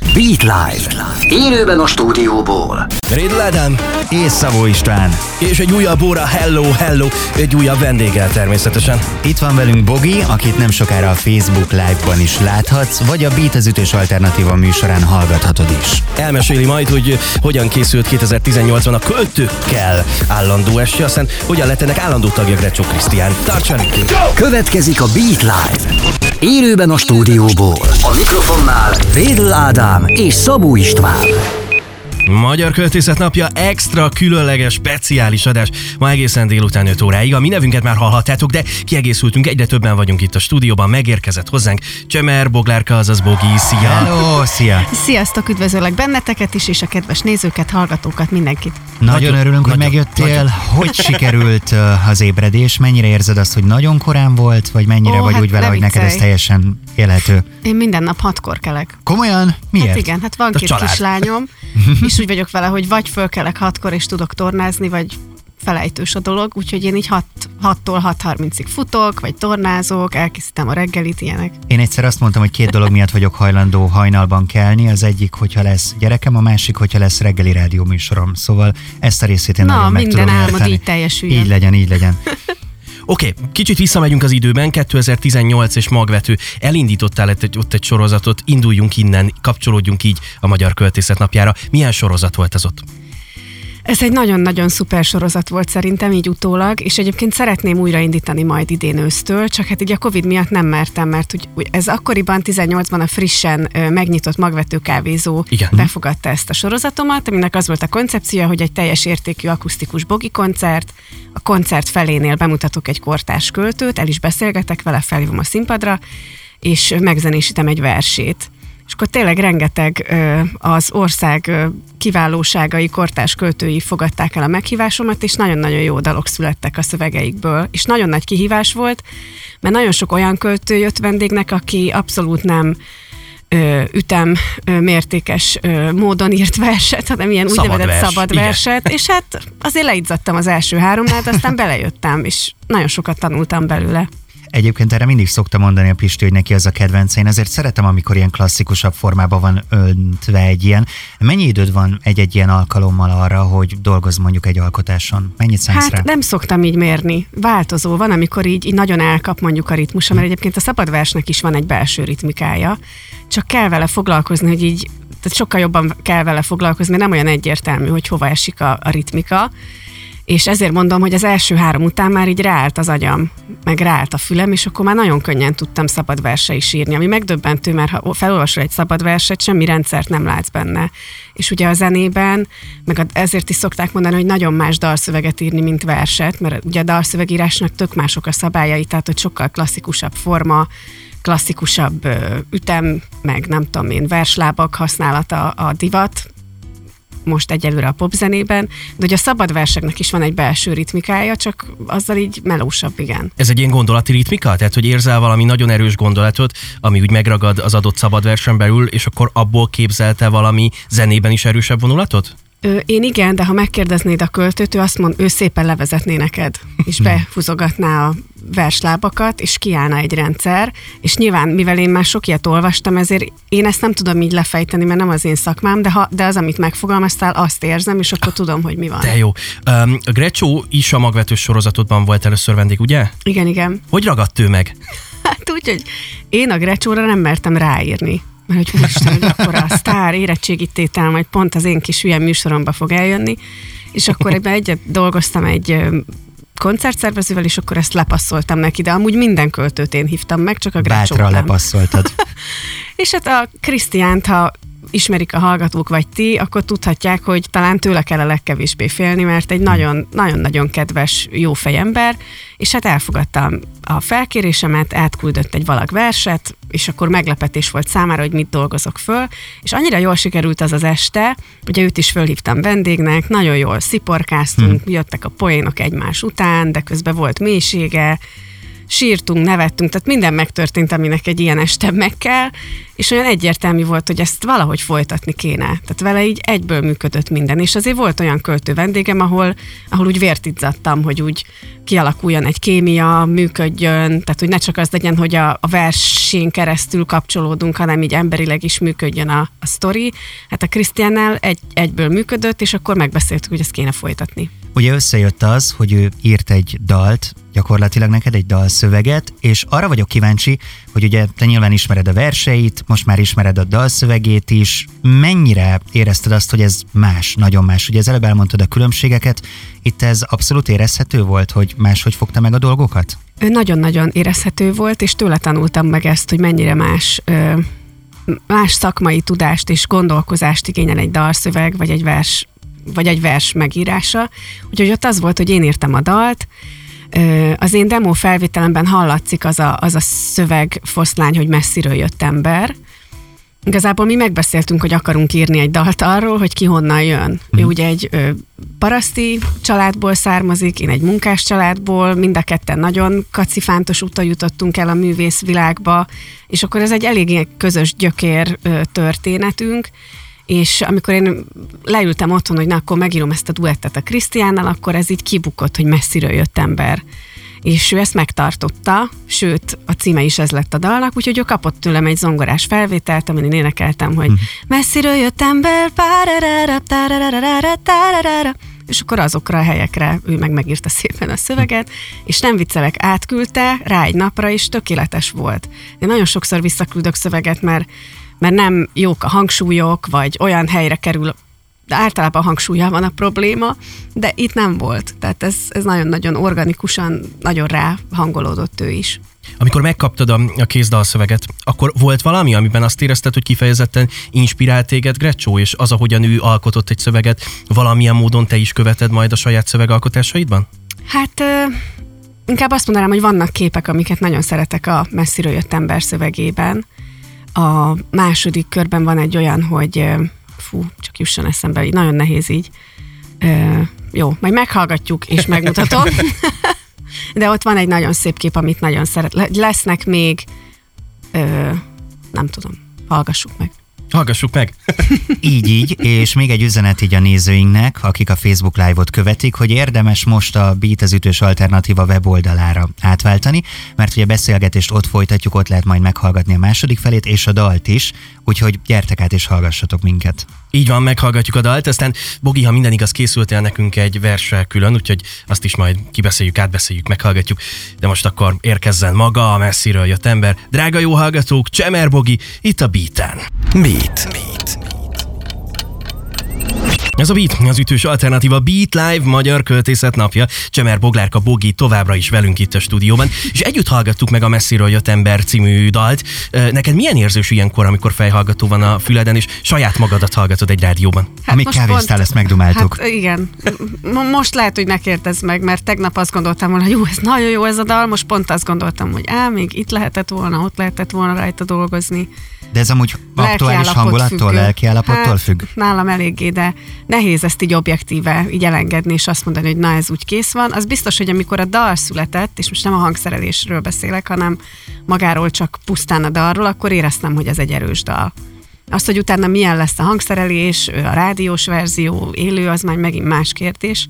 Beat Live. Élőben a stúdióból. Rédl Ádám és Szabó István. és egy újabb óra, hello, hello, egy újabb vendéggel természetesen. Itt van velünk Bogi, akit nem sokára a Facebook Live-ban is láthatsz, vagy a Beat az ütős alternatíva műsorán hallgathatod is. Elmeséli majd, hogy hogyan készült 2018-ban a költőkkel állandó esti, aztán hogyan lett ennek állandó tagja Grecsó Krisztián. Tartsanak! Következik a Beat Live. Élőben a stúdióból. A mikrofonnál Védl Ádám és Szabó István. Magyar Költészet Napja extra különleges, speciális adás. Ma egészen délután 5 óráig. A mi nevünket már hallhattátok, de kiegészültünk, egyre többen vagyunk itt a stúdióban, megérkezett hozzánk Csemer, Boglárka, azaz Bogi, szia! Hello, szia! Sziasztok, üdvözöllek benneteket is, és a kedves nézőket, hallgatókat, mindenkit. Nagyon, Nagyon, örülünk, hogy nagyon, megjöttél. nagyon. Hogy sikerült az ébredés? Mennyire érzed azt, hogy nagyon korán volt, vagy mennyire Ó, vagy hát úgy vele, hogy neked ez teljesen élhető? Én minden nap hatkor kelek. Komolyan? Miért? Hát igen, hát van A két család. kislányom, és úgy vagyok vele, hogy vagy fölkelek hatkor, és tudok tornázni, vagy felejtős a dolog, úgyhogy én így 6, 6-tól 6.30-ig futok, vagy tornázok, elkészítem a reggelit, ilyenek. Én egyszer azt mondtam, hogy két dolog miatt vagyok hajlandó hajnalban kelni. Az egyik, hogyha lesz gyerekem, a másik, hogyha lesz reggeli rádió műsorom. Szóval ezt a részét én Na, nagyon meg minden tudom álmod érteni. így teljesüljön. Így legyen, így legyen. Oké, okay, kicsit visszamegyünk az időben, 2018 és magvető. Elindítottál ott egy, ott egy sorozatot, induljunk innen, kapcsolódjunk így a Magyar Költészet Napjára. Milyen sorozat volt ez ott? Ez egy nagyon-nagyon szuper sorozat volt szerintem, így utólag, és egyébként szeretném újraindítani majd idén ősztől, csak hát így a Covid miatt nem mertem, mert úgy, úgy, ez akkoriban 18-ban a frissen ö, megnyitott magvető kávézó Igen. befogadta ezt a sorozatomat, aminek az volt a koncepciója, hogy egy teljes értékű akusztikus bogi koncert, a koncert felénél bemutatok egy kortárs költőt, el is beszélgetek vele, felhívom a színpadra, és megzenésítem egy versét. És akkor tényleg rengeteg ö, az ország ö, kiválóságai, kortás költői fogadták el a meghívásomat, és nagyon-nagyon jó dalok születtek a szövegeikből. És nagyon nagy kihívás volt, mert nagyon sok olyan költő jött vendégnek, aki abszolút nem ö, ütem ö, mértékes ö, módon írt verset, hanem ilyen Szabad úgynevezett vers, szabad igen. verset, és hát azért leizzadtam az első háromnál, aztán belejöttem, és nagyon sokat tanultam belőle. Egyébként erre mindig szokta mondani a Pisti, hogy neki az a kedvence. Én azért szeretem, amikor ilyen klasszikusabb formában van öntve egy ilyen. Mennyi időd van egy-egy ilyen alkalommal arra, hogy dolgozz mondjuk egy alkotáson? Mennyit szánsz rá? Hát nem szoktam így mérni. Változó van, amikor így, így nagyon elkap mondjuk a ritmusa, mert egyébként a szabadversnek is van egy belső ritmikája, csak kell vele foglalkozni, hogy így, tehát sokkal jobban kell vele foglalkozni, mert nem olyan egyértelmű, hogy hova esik a, a ritmika, és ezért mondom, hogy az első három után már így ráállt az agyam, meg ráállt a fülem, és akkor már nagyon könnyen tudtam szabad verse is írni, ami megdöbbentő, mert ha felolvasol egy szabad verset, semmi rendszert nem látsz benne. És ugye a zenében, meg ezért is szokták mondani, hogy nagyon más dalszöveget írni, mint verset, mert ugye a dalszövegírásnak tök mások a szabályai, tehát hogy sokkal klasszikusabb forma, klasszikusabb ütem, meg nem tudom én, verslábak használata a divat, most egyelőre a popzenében, de hogy a szabad verseknek is van egy belső ritmikája, csak azzal így melósabb, igen. Ez egy ilyen gondolati ritmika? Tehát, hogy érzel valami nagyon erős gondolatot, ami úgy megragad az adott szabad belül, és akkor abból képzelte valami zenében is erősebb vonulatot? Ö, én igen, de ha megkérdeznéd a költőt, ő azt mond, ő szépen levezetné neked, és behúzogatná a verslábakat, és kiállna egy rendszer, és nyilván, mivel én már sok ilyet olvastam, ezért én ezt nem tudom így lefejteni, mert nem az én szakmám, de, ha, de az, amit megfogalmaztál, azt érzem, és akkor tudom, hogy mi van. De jó. Um, a Grecsó is a magvetős sorozatodban volt először vendég, ugye? Igen, igen. Hogy ragadt ő meg? Hát úgy, hogy én a Grecsóra nem mertem ráírni. Mert hogy úristen, akkor a sztár érettségítétel majd pont az én kis hülye műsoromba fog eljönni, és akkor ebben egyet dolgoztam egy koncertszervezővel, és akkor ezt lepasszoltam neki, de amúgy minden költőt én hívtam meg, csak a Grecsót Bátra lepasszoltad. És hát a Krisztiánt, ha ismerik a hallgatók vagy ti, akkor tudhatják, hogy talán tőle kell a legkevésbé félni, mert egy nagyon- nagyon-nagyon kedves, jó fejember, és hát elfogadtam a felkérésemet, átküldött egy valag verset, és akkor meglepetés volt számára, hogy mit dolgozok föl, és annyira jól sikerült az az este, ugye őt is fölhívtam vendégnek, nagyon jól sziporkáztunk, hmm. jöttek a poénok egymás után, de közben volt mélysége, sírtunk, nevettünk, tehát minden megtörtént, aminek egy ilyen este meg kell, és olyan egyértelmű volt, hogy ezt valahogy folytatni kéne. Tehát vele így egyből működött minden, és azért volt olyan költő vendégem, ahol, ahol úgy vért izzadtam, hogy úgy kialakuljon egy kémia, működjön, tehát hogy ne csak az legyen, hogy a, a versén keresztül kapcsolódunk, hanem így emberileg is működjön a, a sztori. Hát a Krisztiánnál egy, egyből működött, és akkor megbeszéltük, hogy ezt kéne folytatni. Ugye összejött az, hogy ő írt egy dalt, gyakorlatilag neked egy dalszöveget, és arra vagyok kíváncsi, hogy ugye te nyilván ismered a verseit, most már ismered a dalszövegét is, mennyire érezted azt, hogy ez más, nagyon más? Ugye az előbb elmondtad a különbségeket, itt ez abszolút érezhető volt, hogy máshogy fogta meg a dolgokat? Nagyon-nagyon érezhető volt, és tőle tanultam meg ezt, hogy mennyire más más szakmai tudást és gondolkozást igényel egy dalszöveg, vagy egy vers vagy egy vers megírása. Úgyhogy ott az volt, hogy én írtam a dalt, az én demo felvételemben hallatszik az a, az a szöveg foszlány, hogy messziről jött ember. Igazából mi megbeszéltünk, hogy akarunk írni egy dalt arról, hogy ki honnan jön. Ő mhm. ugye egy ö, paraszti családból származik, én egy munkás családból, mind a ketten nagyon kacifántos úton jutottunk el a művész világba, és akkor ez egy eléggé közös gyökér ö, történetünk, és amikor én leültem otthon, hogy na, akkor megírom ezt a duettet a Krisztiánnal, akkor ez így kibukott, hogy messziről jött ember. És ő ezt megtartotta, sőt, a címe is ez lett a dalnak, úgyhogy ő kapott tőlem egy zongorás felvételt, amin én énekeltem, hogy messziről jött ember, és akkor azokra a helyekre ő meg megírta szépen a szöveget, és nem viccelek, átküldte rá egy napra, és tökéletes volt. Én nagyon sokszor visszaküldök szöveget, mert mert nem jók a hangsúlyok, vagy olyan helyre kerül, de általában hangsúlya van a probléma, de itt nem volt. Tehát ez, ez nagyon-nagyon organikusan, nagyon rá hangolódott ő is. Amikor megkaptad a, a kézdalszöveget, akkor volt valami, amiben azt érezted, hogy kifejezetten inspirált téged Grecsó, és az, ahogyan ő alkotott egy szöveget, valamilyen módon te is követed majd a saját szövegalkotásaidban? Hát inkább azt mondanám, hogy vannak képek, amiket nagyon szeretek a messziről jött ember szövegében, a második körben van egy olyan, hogy fú, csak jusson eszembe, így nagyon nehéz így. Ö, jó, majd meghallgatjuk és megmutatom. De ott van egy nagyon szép kép, amit nagyon szeret. Lesznek még, ö, nem tudom, hallgassuk meg. Hallgassuk meg! így, így, és még egy üzenet így a nézőinknek, akik a Facebook Live-ot követik, hogy érdemes most a Beat az ütős alternatíva weboldalára átváltani, mert ugye beszélgetést ott folytatjuk, ott lehet majd meghallgatni a második felét, és a dalt is, úgyhogy gyertek át és hallgassatok minket. Így van, meghallgatjuk a dalt, aztán Bogi, ha minden igaz, készültél nekünk egy verssel külön, úgyhogy azt is majd kibeszéljük, átbeszéljük, meghallgatjuk. De most akkor érkezzen maga a messziről jött ember. Drága jó hallgatók, Csemer Bogi, itt a Beaten. Beat. Beat. Ez a Beat, az ütős alternatíva Beat Live Magyar Költészet napja. Csemer Boglárka Bogi továbbra is velünk itt a stúdióban, és együtt hallgattuk meg a Messziről jött ember című dalt. Neked milyen érzős ilyenkor, amikor fejhallgató van a füleden, és saját magadat hallgatod egy rádióban? Hát Amíg kávéztál, ezt megdumáltuk. Hát igen. Most lehet, hogy ne kérdezz meg, mert tegnap azt gondoltam volna, hogy jó, ez nagyon jó ez a dal, most pont azt gondoltam, hogy á, még itt lehetett volna, ott lehetett volna rajta dolgozni. De ez amúgy aktuális hangulattól, lelki állapottól hát, függ? Nálam eléggé, de nehéz ezt így objektíve így elengedni, és azt mondani, hogy na ez úgy kész van. Az biztos, hogy amikor a dal született, és most nem a hangszerelésről beszélek, hanem magáról csak pusztán a dalról, akkor éreztem, hogy ez egy erős dal. Azt, hogy utána milyen lesz a hangszerelés, a rádiós verzió, élő, az már megint más kérdés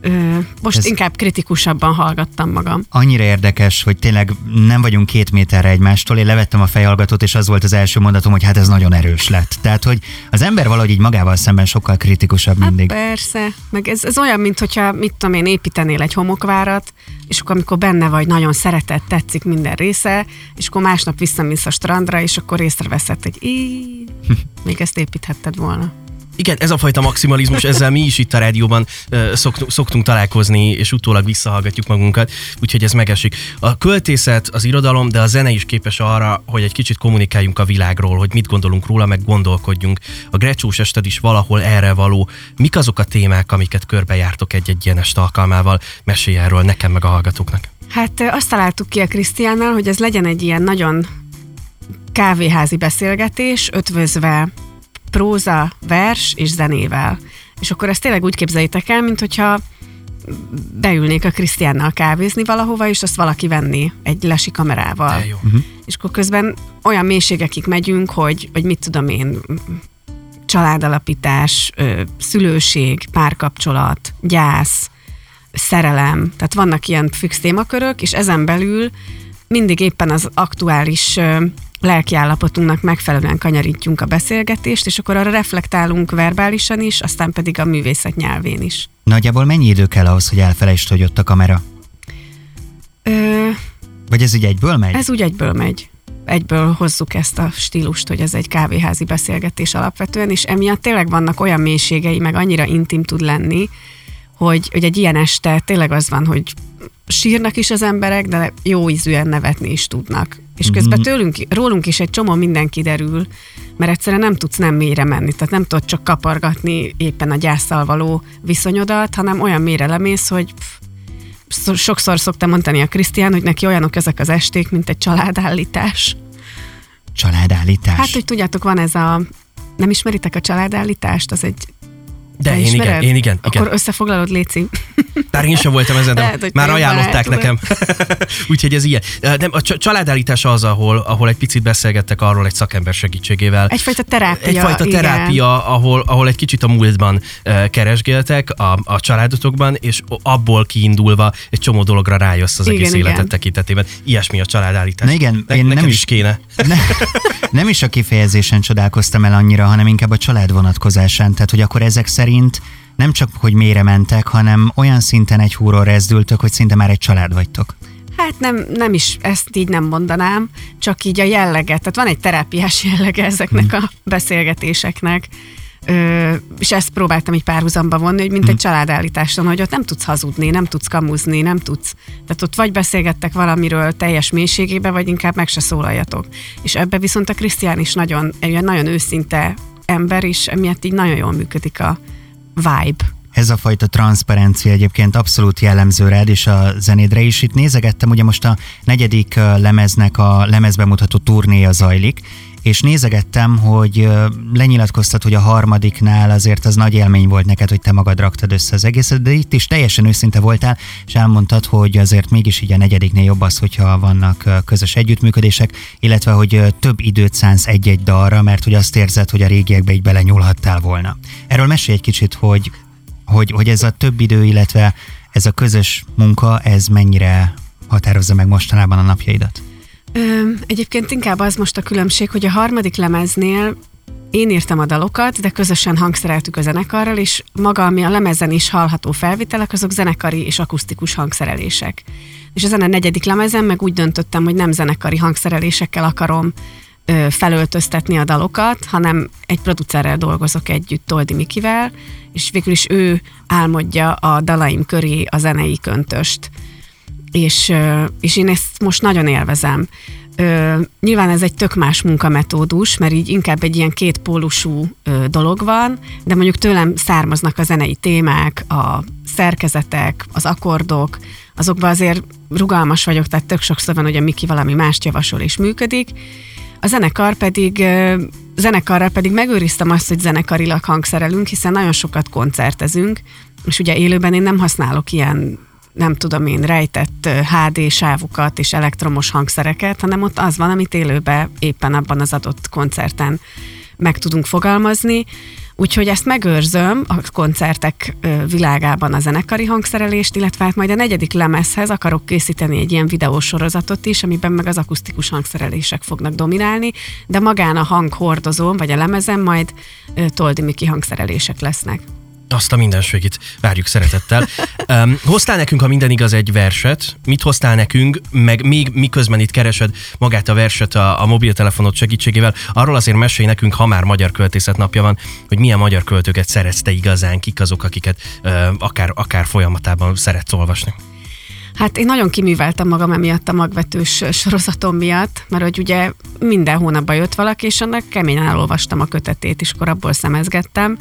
ö, most Ez inkább kritikusabban hallgattam magam. Annyira érdekes, hogy tényleg nem vagyunk két méterre egymástól. Én levettem a fejhallgatót, és az volt az első mondatom, hogy hát ez nagyon erős lett. Tehát, hogy az ember valahogy így magával szemben sokkal kritikusabb hát mindig. persze, meg ez, ez olyan, mint hogyha, mit tudom én, építenél egy homokvárat, és akkor amikor benne vagy, nagyon szeretett, tetszik minden része, és akkor másnap visszamész a strandra, és akkor észreveszed, hogy így, még ezt építhetted volna. Igen, ez a fajta maximalizmus, ezzel mi is itt a rádióban szoktunk, szoktunk találkozni, és utólag visszahallgatjuk magunkat, úgyhogy ez megesik. A költészet, az irodalom, de a zene is képes arra, hogy egy kicsit kommunikáljunk a világról, hogy mit gondolunk róla, meg gondolkodjunk. A Grecsós ested is valahol erre való. Mik azok a témák, amiket körbejártok egy-egy ilyen est alkalmával? Mesélj erről nekem, meg a hallgatóknak. Hát azt találtuk ki a Krisztiánnal, hogy ez legyen egy ilyen nagyon kávéházi beszélgetés, ötvözve próza, vers és zenével. És akkor ezt tényleg úgy képzeljétek el, mint hogyha beülnék a Krisztiánnal kávézni valahova, és azt valaki venni egy lesi kamerával. De jó. És akkor közben olyan mélységekig megyünk, hogy, hogy mit tudom én, családalapítás, szülőség, párkapcsolat, gyász, szerelem, tehát vannak ilyen fix témakörök, és ezen belül mindig éppen az aktuális ö, lelkiállapotunknak megfelelően kanyarítjunk a beszélgetést, és akkor arra reflektálunk verbálisan is, aztán pedig a művészet nyelvén is. Nagyjából mennyi idő kell ahhoz, hogy elfelejtsd, hogy ott a kamera? Ö, Vagy ez így egyből megy? Ez úgy egyből megy. Egyből hozzuk ezt a stílust, hogy ez egy kávéházi beszélgetés alapvetően, és emiatt tényleg vannak olyan mélységei, meg annyira intim tud lenni, hogy, hogy egy ilyen este tényleg az van, hogy sírnak is az emberek, de jó ízűen nevetni is tudnak. És közben tőlünk, rólunk is egy csomó minden kiderül, mert egyszerűen nem tudsz nem mélyre menni, tehát nem tudod csak kapargatni éppen a gyászsal való viszonyodat, hanem olyan mélyre lemész, hogy pff, sokszor szoktam mondani a Krisztián, hogy neki olyanok ezek az esték, mint egy családállítás. Családállítás. Hát, hogy tudjátok, van ez a... Nem ismeritek a családállítást? Az egy... De én igen, én igen, igen. Akkor összefoglalod, Léci. Bár én sem voltam ezen, de Lehet, már ajánlották nekem. Úgyhogy ez ilyen. Nem, a csa- családállítása az, ahol, ahol egy picit beszélgettek arról egy szakember segítségével. Egyfajta terápia. Egyfajta igen. terápia, ahol, ahol egy kicsit a múltban keresgéltek a, a családotokban, és abból kiindulva egy csomó dologra rájössz az Igen, egész igen. életet tekintetében. Ilyesmi a családállítás. Na igen, ne, én nekem nem is is- kéne. Ne, nem is a kifejezésen csodálkoztam el annyira, hanem inkább a család vonatkozásán. Tehát, hogy akkor ezek szerint nem csak, hogy mélyre mentek, hanem olyan szinten egy húról rezdültök, hogy szinte már egy család vagytok. Hát nem, nem is, ezt így nem mondanám, csak így a jelleget. Tehát van egy terápiás jellege ezeknek a beszélgetéseknek. Ö, és ezt próbáltam így párhuzamba vonni, hogy mint egy családállításon, hogy ott nem tudsz hazudni, nem tudsz kamuzni, nem tudsz. Tehát ott vagy beszélgettek valamiről teljes mélységébe, vagy inkább meg se szólaljatok. És ebbe viszont a Krisztián is nagyon, egy nagyon őszinte ember, és emiatt így nagyon jól működik a vibe. Ez a fajta transzparencia egyébként abszolút jellemző rád és a zenédre is. Itt nézegettem, ugye most a negyedik lemeznek a lemezbemutató turnéja zajlik, és nézegettem, hogy lenyilatkoztat, hogy a harmadiknál azért az nagy élmény volt neked, hogy te magad raktad össze az egészet, de itt is teljesen őszinte voltál, és elmondtad, hogy azért mégis így a negyediknél jobb az, hogyha vannak közös együttműködések, illetve hogy több időt szánsz egy-egy dalra, mert hogy azt érzed, hogy a régiekbe így belenyúlhattál volna. Erről mesélj egy kicsit, hogy hogy, hogy ez a több idő, illetve ez a közös munka, ez mennyire határozza meg mostanában a napjaidat? Ö, egyébként inkább az most a különbség, hogy a harmadik lemeznél én írtam a dalokat, de közösen hangszereltük a zenekarral, és maga, ami a lemezen is hallható felvitelek, azok zenekari és akusztikus hangszerelések. És ezen a negyedik lemezen meg úgy döntöttem, hogy nem zenekari hangszerelésekkel akarom ö, felöltöztetni a dalokat, hanem egy producerrel dolgozok együtt, Toldi Mikivel, és végül is ő álmodja a dalaim köré a zenei köntöst és, és én ezt most nagyon élvezem. Nyilván ez egy tök más munkametódus, mert így inkább egy ilyen kétpólusú dolog van, de mondjuk tőlem származnak a zenei témák, a szerkezetek, az akkordok, azokban azért rugalmas vagyok, tehát tök sokszor van, hogy a Miki valami mást javasol és működik. A zenekar pedig, ö, zenekarral pedig megőriztem azt, hogy zenekarilag hangszerelünk, hiszen nagyon sokat koncertezünk, és ugye élőben én nem használok ilyen nem tudom én, rejtett HD sávokat és elektromos hangszereket, hanem ott az van, amit élőben éppen abban az adott koncerten meg tudunk fogalmazni. Úgyhogy ezt megőrzöm a koncertek világában a zenekari hangszerelést, illetve hát majd a negyedik lemezhez akarok készíteni egy ilyen videósorozatot is, amiben meg az akusztikus hangszerelések fognak dominálni, de magán a hanghordozón vagy a lemezen majd Toldi Miki hangszerelések lesznek. Azt a mindenségit várjuk szeretettel. Um, hoztál nekünk, ha minden igaz, egy verset. Mit hoztál nekünk, meg még miközben itt keresed magát a verset a, a mobiltelefonod segítségével, arról azért mesélj nekünk, ha már Magyar Költészet napja van, hogy milyen magyar költőket szeretsz te igazán, kik azok, akiket uh, akár, akár folyamatában szeretsz olvasni. Hát én nagyon kiműveltem magam emiatt a magvetős sorozatom miatt, mert hogy ugye minden hónapban jött valaki, és annak keményen elolvastam a kötetét, és akkor abból szemezgettem.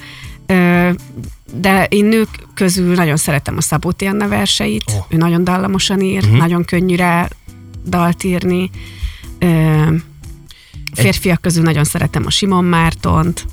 De én nők közül nagyon szeretem a Szabóti Anna verseit, oh. ő nagyon dallamosan ír, uh-huh. nagyon könnyű rá dalt írni. Férfiak közül nagyon szeretem a Simon Mártont,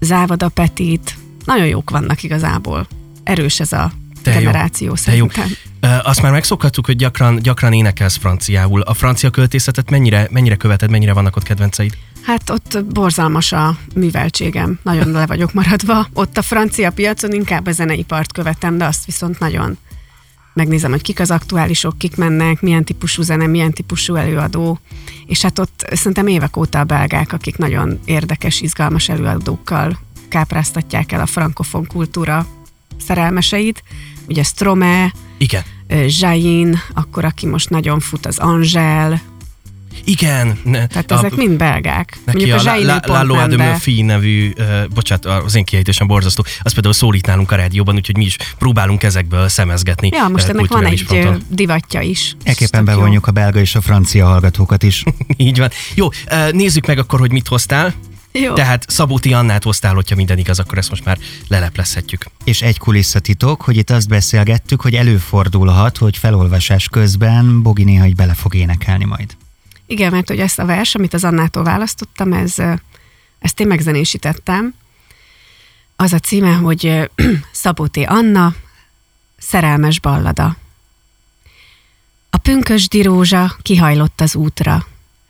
Závada Petit, nagyon jók vannak igazából. Erős ez a Te generáció jó. szerintem. Te jó. Azt már megszokhattuk, hogy gyakran, gyakran énekelsz franciául. A francia költészetet mennyire, mennyire követed, mennyire vannak ott kedvenceid? Hát ott borzalmas a műveltségem, nagyon le vagyok maradva. Ott a francia piacon inkább a zeneipart követem, de azt viszont nagyon megnézem, hogy kik az aktuálisok, kik mennek, milyen típusú zene, milyen típusú előadó, és hát ott szerintem évek óta a belgák, akik nagyon érdekes, izgalmas előadókkal kápráztatják el a frankofon kultúra szerelmeseit. Ugye Strome, Igen. Jain, akkor aki most nagyon fut, az Angel, Igen. Ne, tehát ezek mind belgák. Neki Mondjuk a, a Jain La, La, La de nevű, uh, bocsánat, az én kiejtésem borzasztó, az például szólít nálunk a rádióban, úgyhogy mi is próbálunk ezekből szemezgetni. Ja, most ennek van egy fronton. ö, divatja is. Ekképpen Tök jó. bevonjuk a belga és a francia hallgatókat is. Így van. Jó, nézzük meg akkor, hogy mit hoztál. Jó. Tehát Szabóti Annát hoztál, hogyha minden igaz, akkor ezt most már leleplezhetjük. És egy kulisszatitok, hogy itt azt beszélgettük, hogy előfordulhat, hogy felolvasás közben Bogi néha így bele fog énekelni majd. Igen, mert hogy ezt a vers, amit az Annától választottam, ez, ezt én megzenésítettem. Az a címe, hogy ö, Szabó T. Anna, szerelmes ballada. A pünkösdi rózsa kihajlott az útra.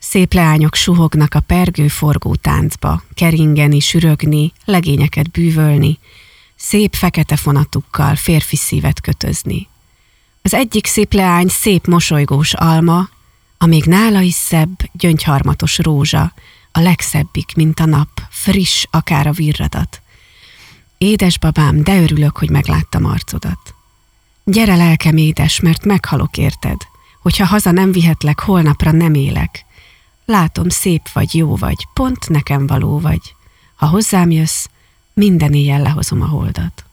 Szép leányok suhognak a pergő forgó táncba, keringeni, sürögni, legényeket bűvölni, szép fekete fonatukkal férfi szívet kötözni. Az egyik szép leány szép mosolygós alma, a még nála is szebb, gyöngyharmatos rózsa, a legszebbik, mint a nap, friss, akár a virradat. Édes babám, de örülök, hogy megláttam arcodat. Gyere lelkem édes, mert meghalok érted. Hogyha haza nem vihetlek, holnapra nem élek. Látom, szép vagy, jó vagy, pont nekem való vagy. Ha hozzám jössz, minden éjjel lehozom a holdat.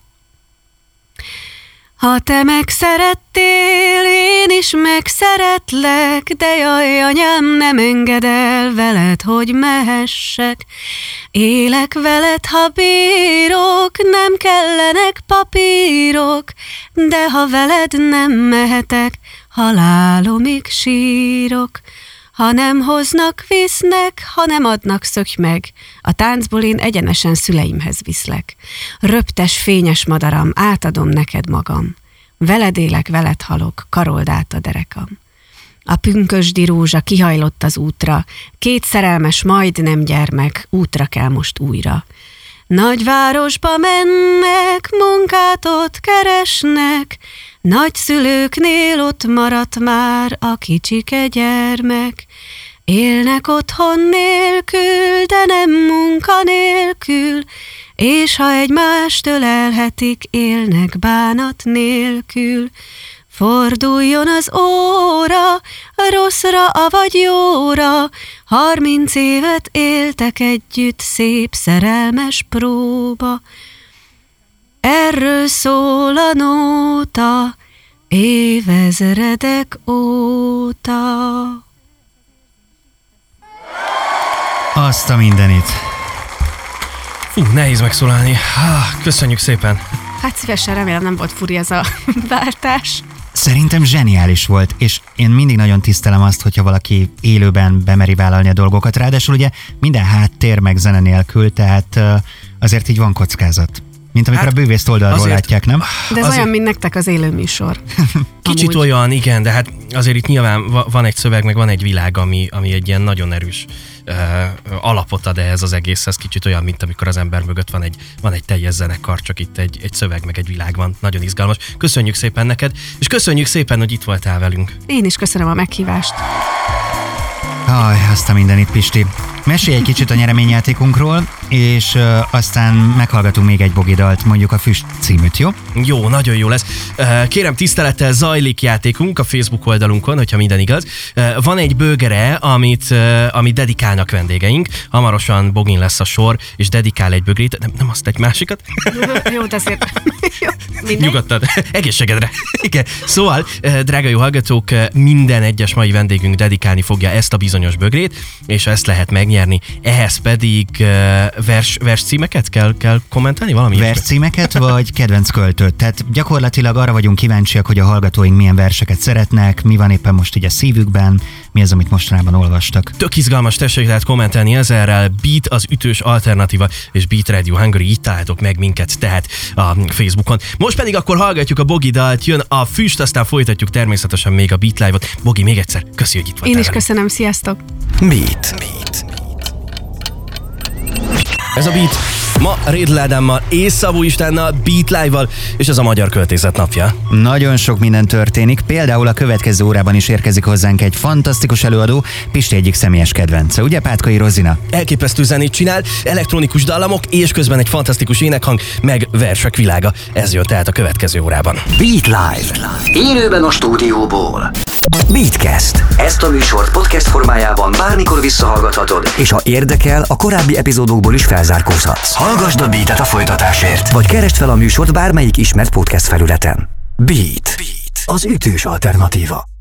Ha te megszerettél, én is megszeretlek, de jaj, anyám, nem enged el veled, hogy mehessek. Élek veled, ha bírok, nem kellenek papírok, de ha veled nem mehetek, halálomig sírok. Ha nem hoznak, visznek, ha nem adnak, szökj meg. A táncból én egyenesen szüleimhez viszlek. Röptes, fényes madaram, átadom neked magam. Veled élek, veled halok, karold át a derekam. A pünkösdi rózsa kihajlott az útra, két szerelmes, majdnem gyermek, útra kell most újra. Nagyvárosba mennek, munkát ott keresnek, nagyszülőknél ott maradt már a kicsike gyermek. Élnek otthon nélkül, de nem munka nélkül, és ha egymást ölelhetik, élnek bánat nélkül. Forduljon az óra, rosszra avagy jóra, harminc évet éltek együtt, szép szerelmes próba. Erről szól a nóta, évezredek óta. Azt a mindenit. Fú, nehéz megszólalni. Há, köszönjük szépen. Hát szívesen remélem nem volt furi ez a váltás. Szerintem zseniális volt, és én mindig nagyon tisztelem azt, hogyha valaki élőben bemeri vállalni a dolgokat. Ráadásul ugye minden háttér meg zene nélkül, tehát azért így van kockázat. Mint amikor Hát a bűvészt oldalról azért- látják, nem? De ez Azért- olyan, mint nektek az élő műsor. Kicsit Amúgy. olyan, igen, de hát azért itt nyilván va- van egy szöveg, meg van egy világ, ami, ami egy ilyen nagyon erős uh, alapot ad ehhez az egészhez. Kicsit olyan, mint amikor az ember mögött van egy, van egy teljes zenekar, csak itt egy, egy szöveg, meg egy világ van. Nagyon izgalmas. Köszönjük szépen neked, és köszönjük szépen, hogy itt voltál velünk. Én is köszönöm a meghívást. Aj, azt a mindenit, Pisti. Mesélj egy kicsit a nyereményjátékunkról, és aztán meghallgatunk még egy bogidalt, mondjuk a Füst címűt, jó? Jó, nagyon jó lesz. Kérem, tisztelettel zajlik játékunk a Facebook oldalunkon, hogyha minden igaz. Van egy bögre, amit, amit dedikálnak vendégeink. Hamarosan Bogin lesz a sor, és dedikál egy bögrét, nem, nem azt egy másikat. Jó, de mindegy. Nyugodtan. Egészségedre. Igen. Szóval, drága jó hallgatók, minden egyes mai vendégünk dedikálni fogja ezt a bizonyos bögrét, és ezt lehet megnyerni nyerni. Ehhez pedig vers, vers címeket kell, kell kommentálni valami? Vers címeket vagy kedvenc költőt. Tehát gyakorlatilag arra vagyunk kíváncsiak, hogy a hallgatóink milyen verseket szeretnek, mi van éppen most így a szívükben, mi az, amit mostanában olvastak. Tök izgalmas, tessék lehet kommentelni ezerrel. Beat az ütős alternatíva, és Beat Radio Hungary, itt találtok meg minket tehát a Facebookon. Most pedig akkor hallgatjuk a Bogi dalt, jön a füst, aztán folytatjuk természetesen még a Beat Live-ot. Bogi, még egyszer, köszi, hogy itt voltál Én is köszönöm, sziasztok! Beat. Beat. Ez a Beat ma Rédl Ádámmal és Szabó Istennel, Beat Live-val, és ez a Magyar Költészet napja. Nagyon sok minden történik, például a következő órában is érkezik hozzánk egy fantasztikus előadó, Pisti egyik személyes kedvence, ugye Pátkai Rozina? Elképesztő zenét csinál, elektronikus dallamok, és közben egy fantasztikus énekhang, meg versek világa. Ez jön tehát a következő órában. Beat Live. Élőben a stúdióból. Beatcast. Ezt a műsort podcast formájában bármikor visszahallgathatod, és ha érdekel, a korábbi epizódokból is felzárkózhatsz. Hallgasd a Beatet a folytatásért, vagy keresd fel a műsort bármelyik ismert podcast felületen. Beat. Beat. Az ütős alternatíva.